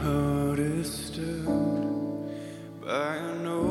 heart is stirred by a noble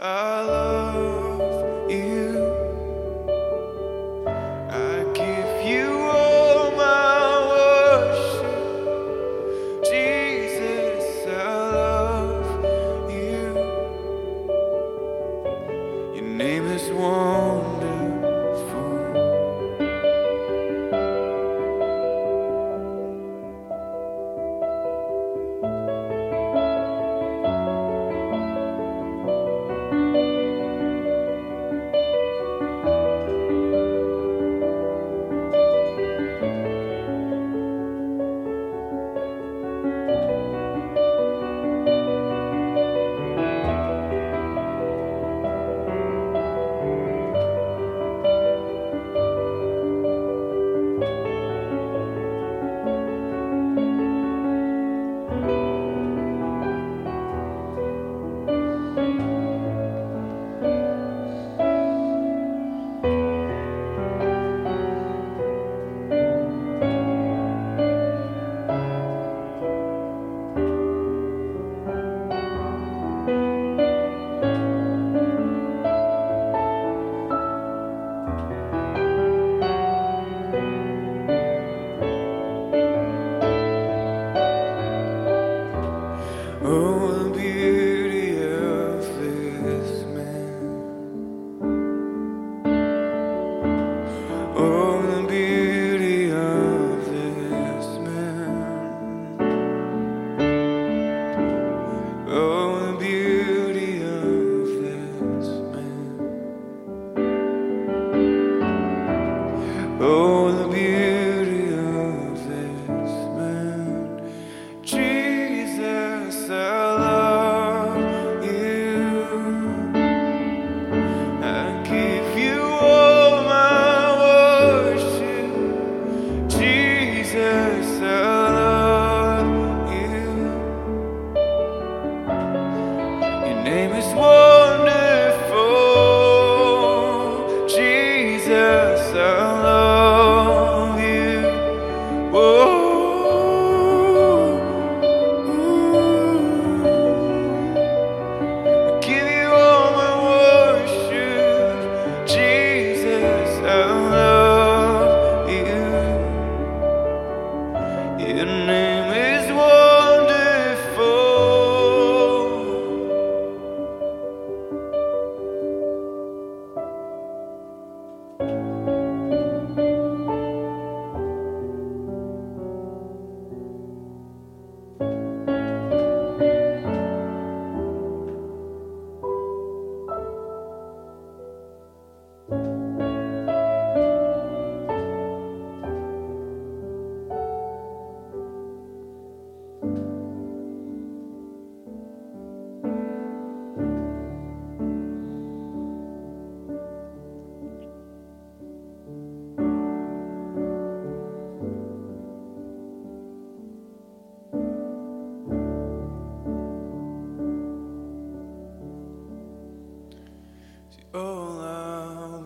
I love now.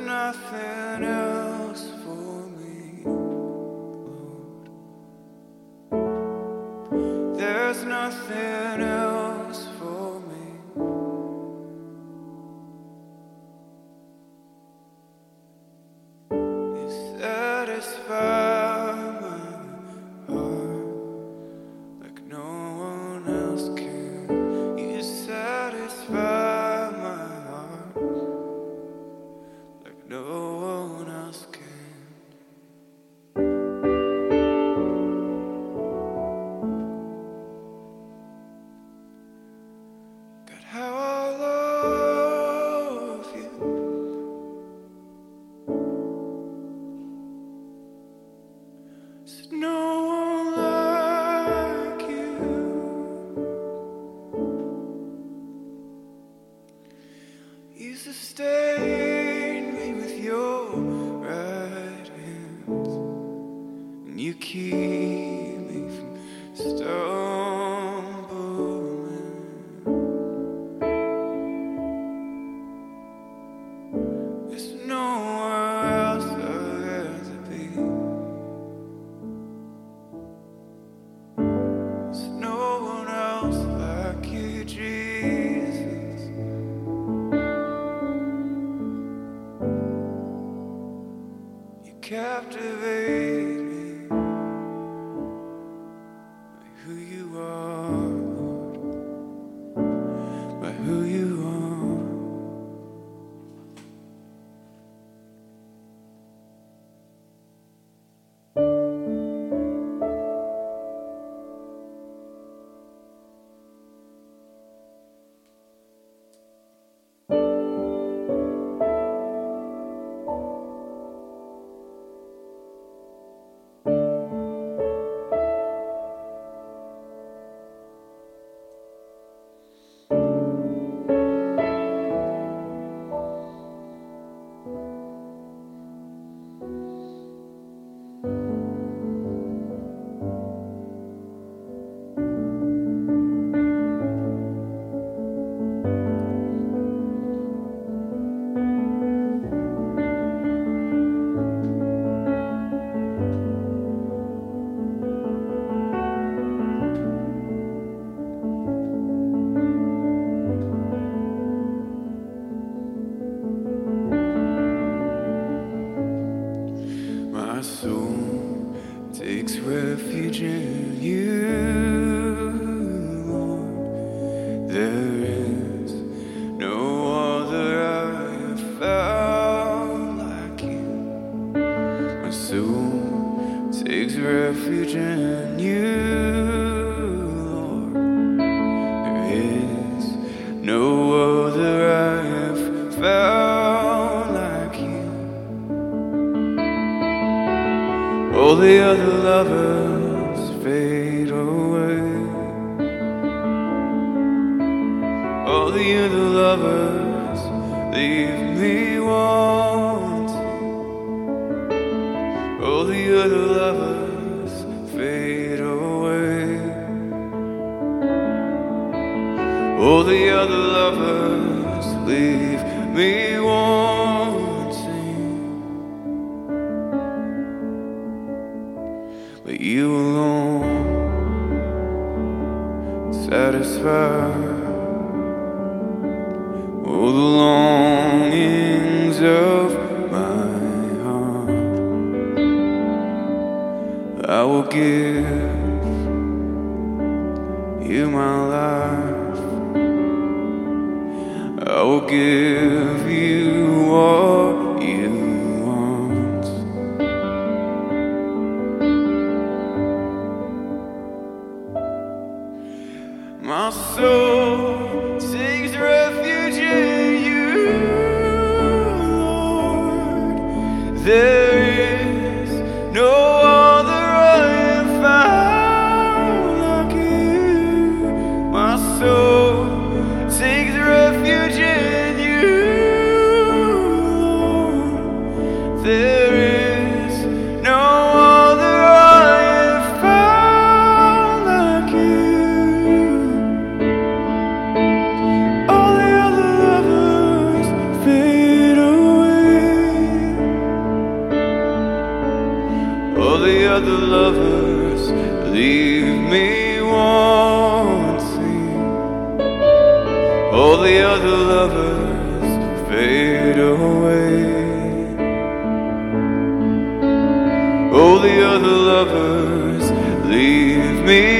Nothing else for me, Lord. There's nothing else all the other lovers leave me.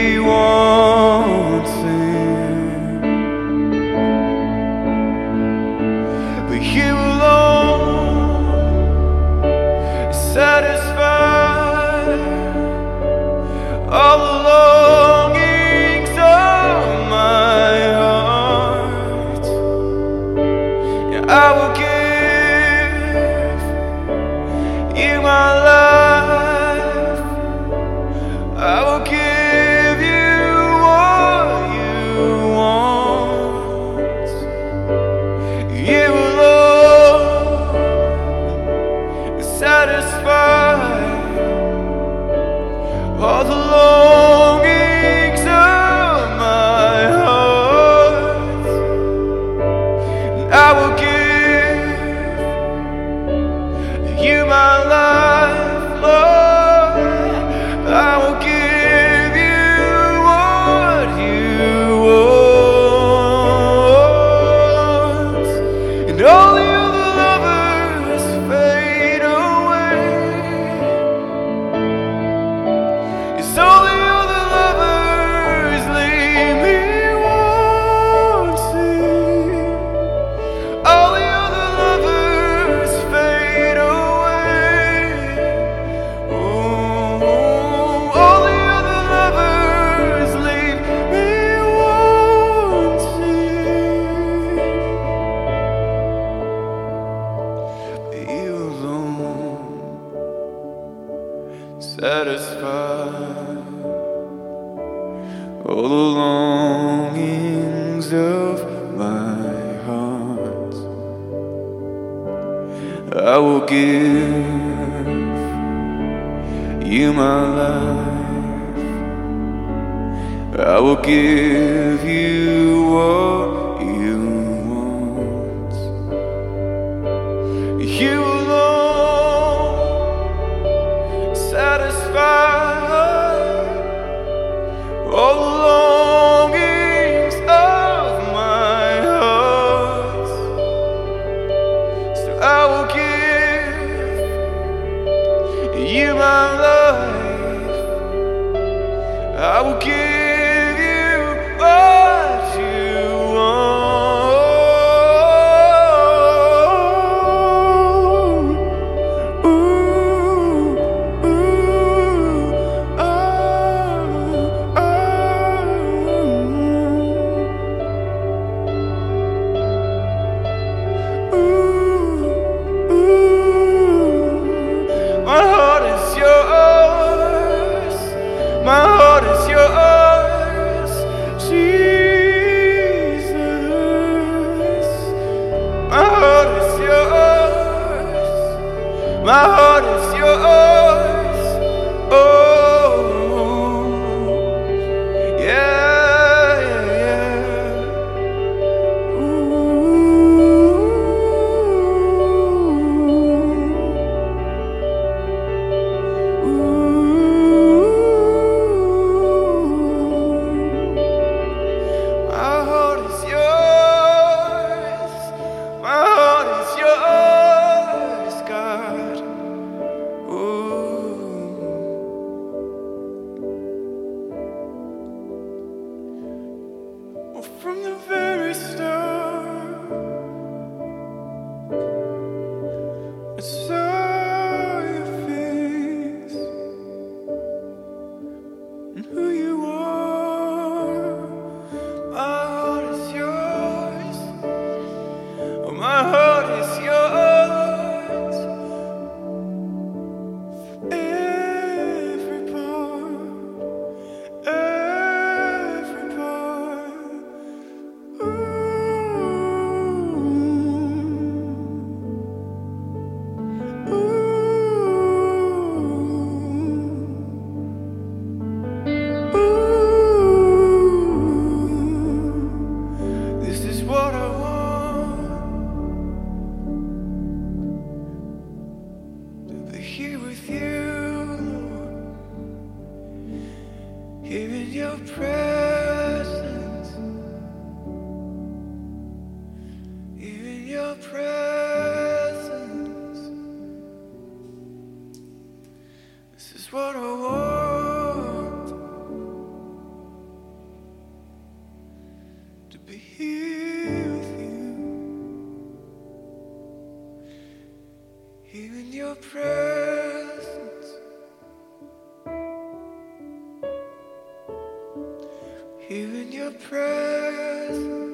Satisfy all the longings of my heart. I will give you my life. I will give you all. Here in your presence.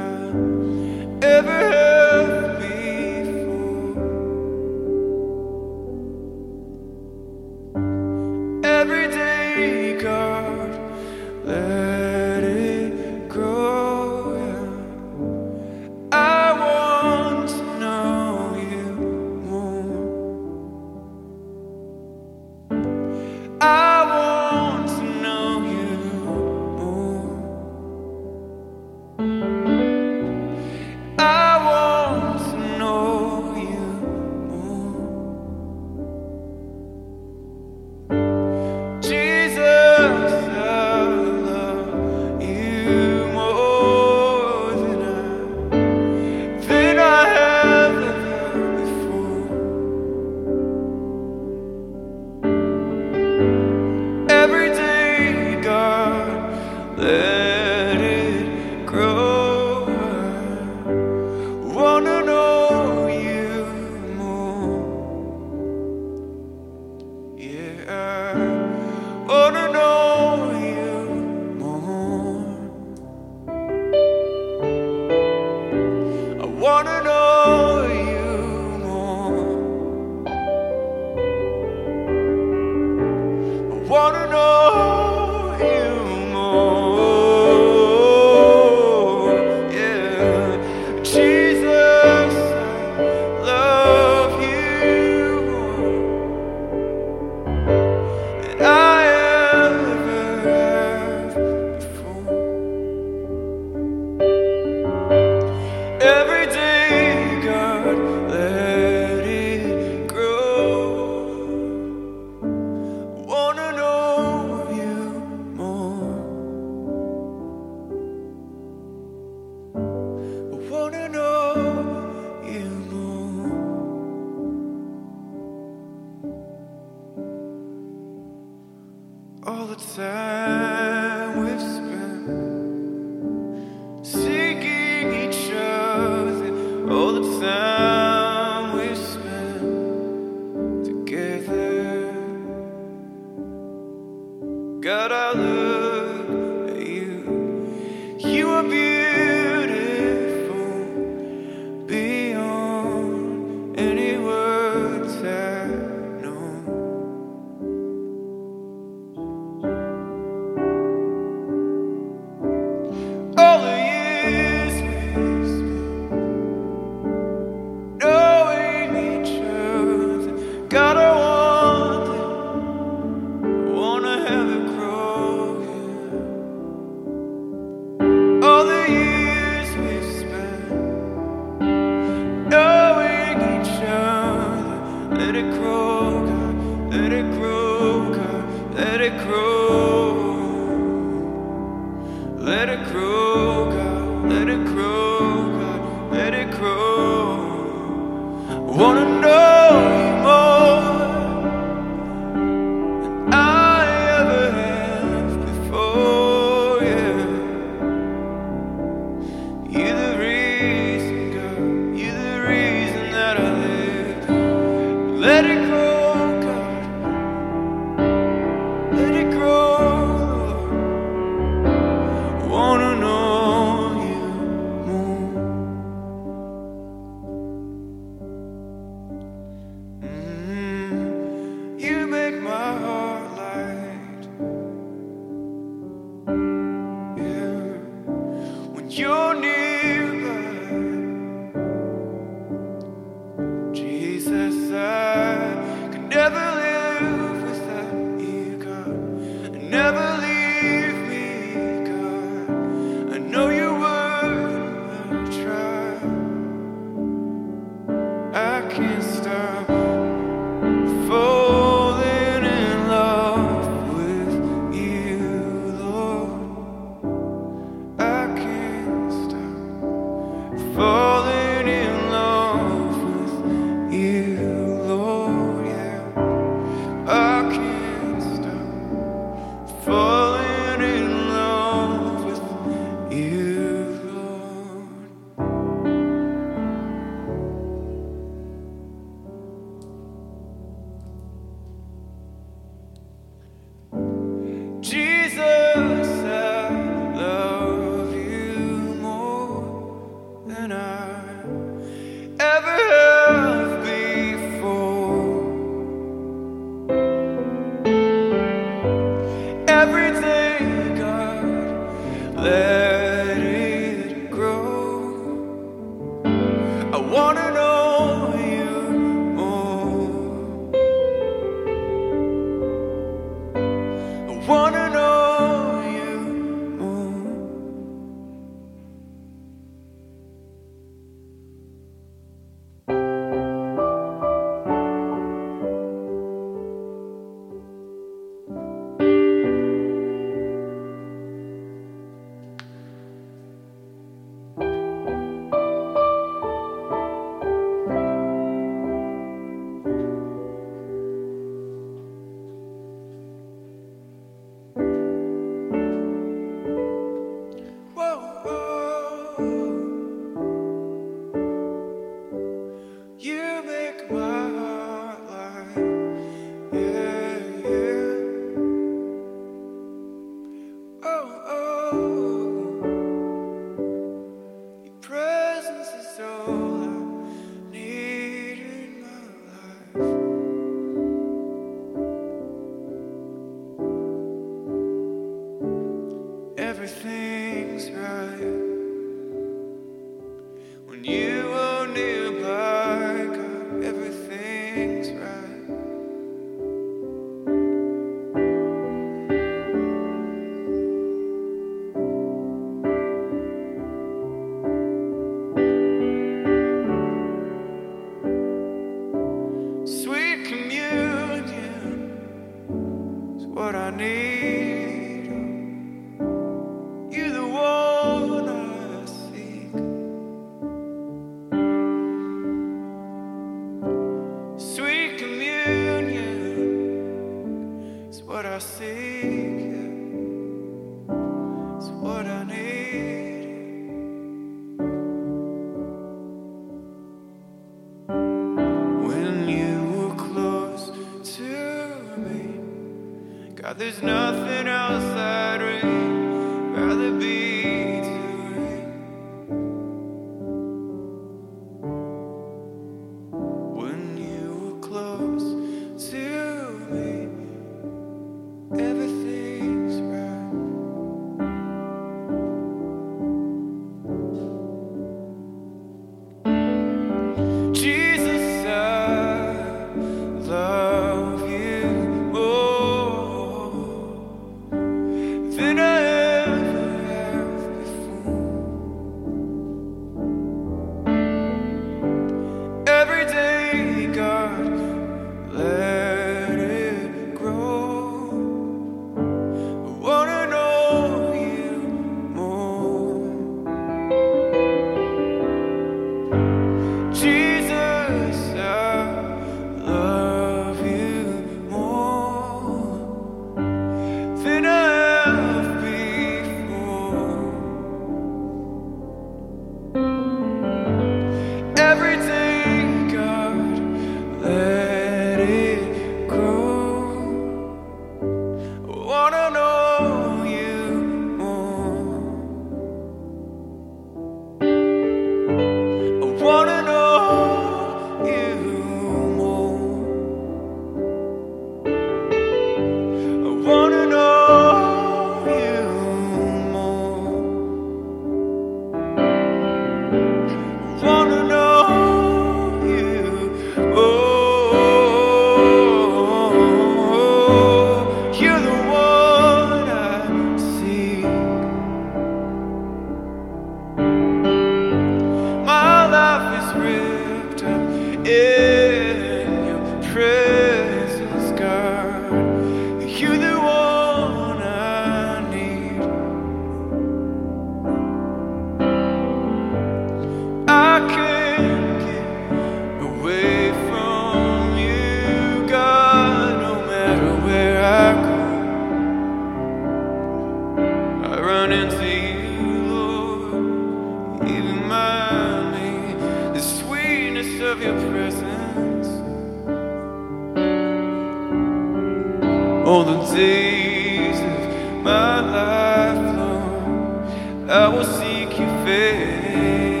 all the days of my life long. I will seek Your face.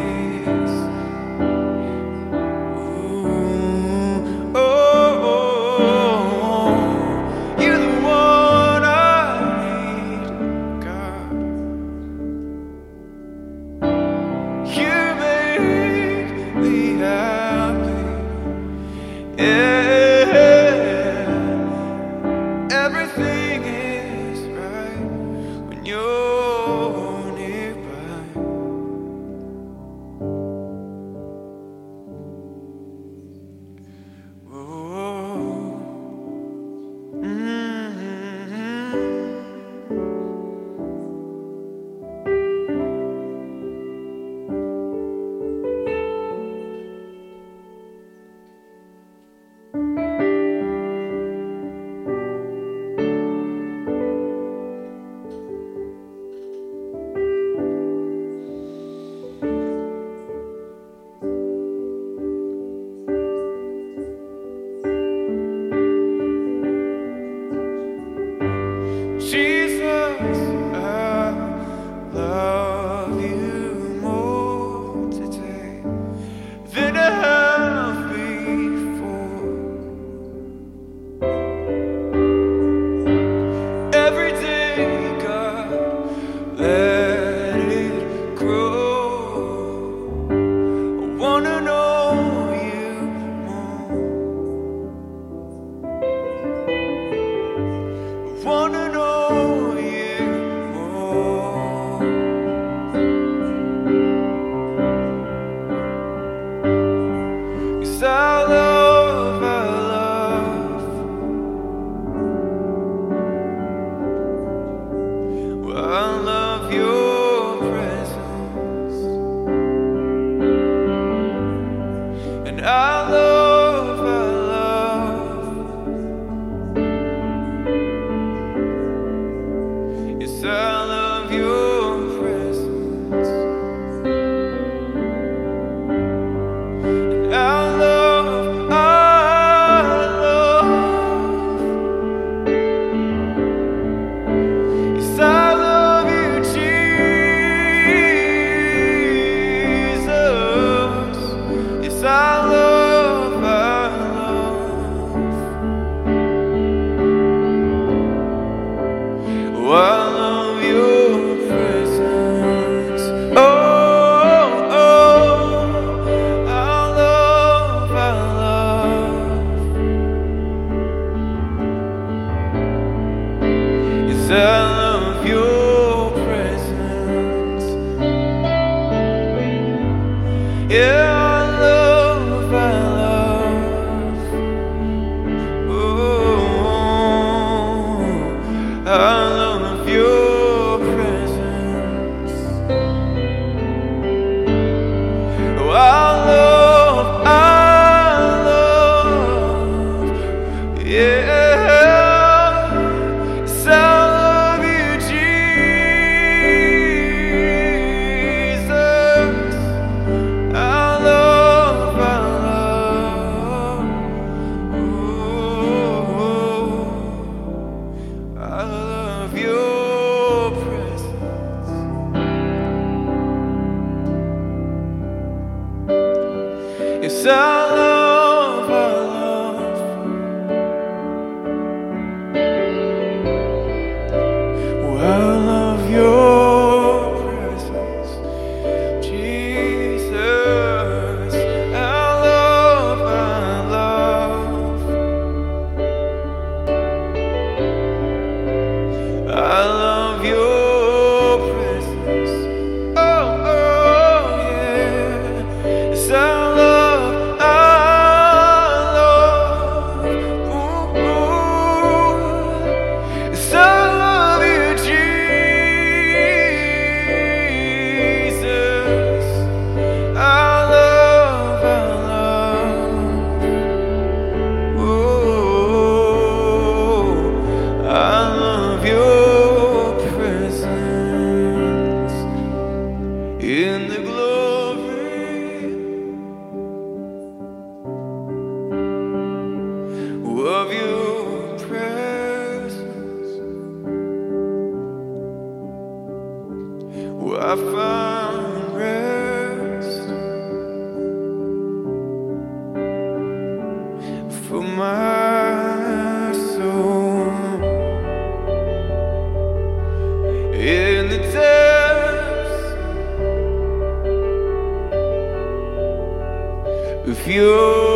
Of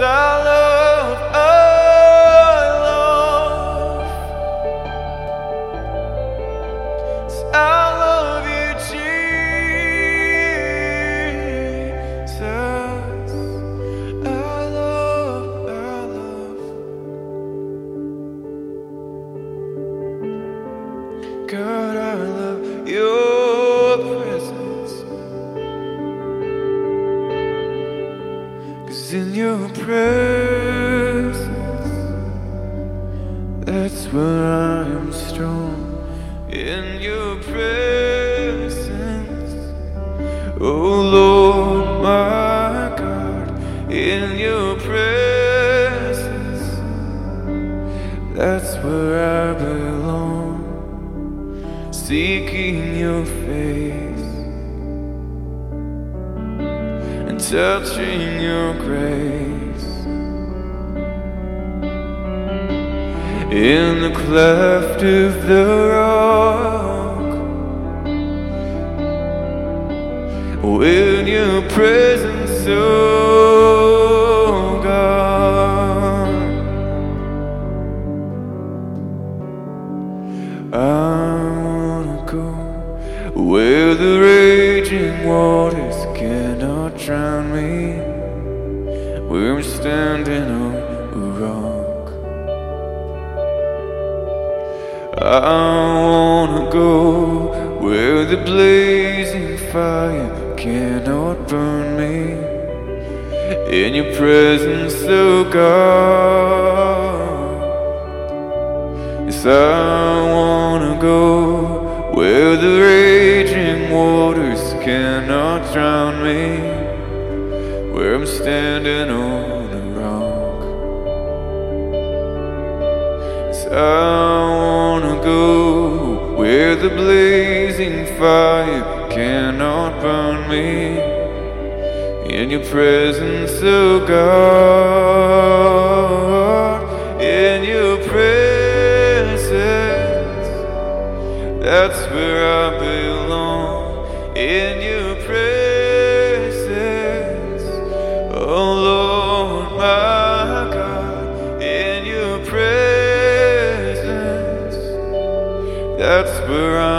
I fire cannot burn me, in your presence, oh God. Yes, I wanna go where the raging waters cannot drown me, where I'm standing on a rock. Yes, I wanna go where the blazing fire cannot burn me in your presence, oh God, in your presence, that's where I belong. In your presence, oh Lord, my God, in your presence, that's where I